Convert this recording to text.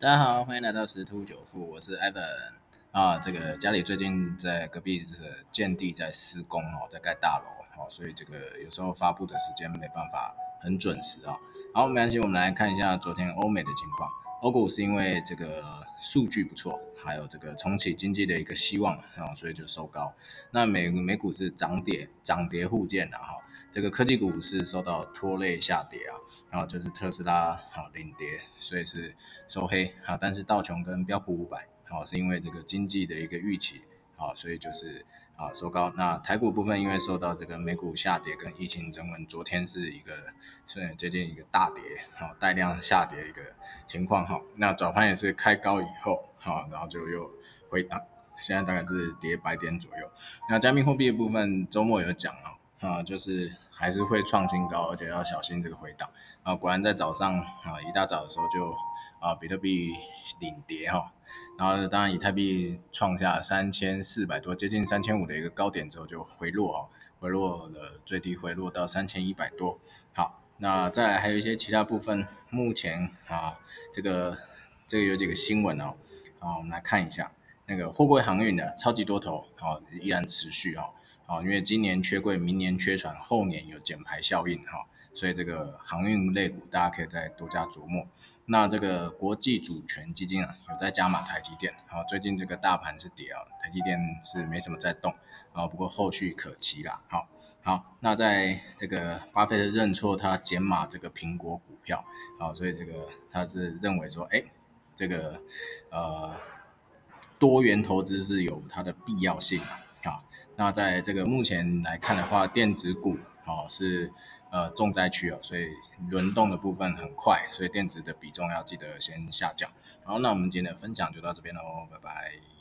大家好，欢迎来到十突九富，我是 Evan 啊。这个家里最近在隔壁的建地在施工哦，在盖大楼哦，所以这个有时候发布的时间没办法很准时啊。好，没关系，我们来看一下昨天欧美的情况。欧股是因为这个数据不错，还有这个重启经济的一个希望啊，所以就收高。那美美股是涨跌涨跌互见的哈。这个科技股是受到拖累下跌啊，然后就是特斯拉啊领跌，所以是收黑啊。但是道琼跟标普五百好是因为这个经济的一个预期好，所以就是啊收高。那台股部分因为受到这个美股下跌跟疫情增温，昨天是一个虽然接近一个大跌好带量下跌一个情况哈。那早盘也是开高以后啊，然后就又回档，现在大概是跌百点左右。那加密货币的部分周末有讲啊。啊，就是还是会创新高，而且要小心这个回档啊。果然在早上啊，一大早的时候就啊，比特币领跌哈，然后当然以太币创下三千四百多，接近三千五的一个高点之后就回落哦，回落了最低回落到三千一百多。好，那再来还有一些其他部分，目前啊，这个这个有几个新闻哦，啊，我们来看一下那个货柜航运的超级多头，好，依然持续哦。啊，因为今年缺柜，明年缺船，后年有减排效应哈，所以这个航运类股大家可以再多加琢磨。那这个国际主权基金啊，有在加码台积电，啊，最近这个大盘是跌啊，台积电是没什么在动，啊，不过后续可期啦。好，好，那在这个巴菲特认错他减码这个苹果股票，好，所以这个他是认为说，哎，这个呃多元投资是有它的必要性啊。啊，那在这个目前来看的话，电子股哦是呃重灾区哦，所以轮动的部分很快，所以电子的比重要记得先下降。好，那我们今天的分享就到这边喽，拜拜。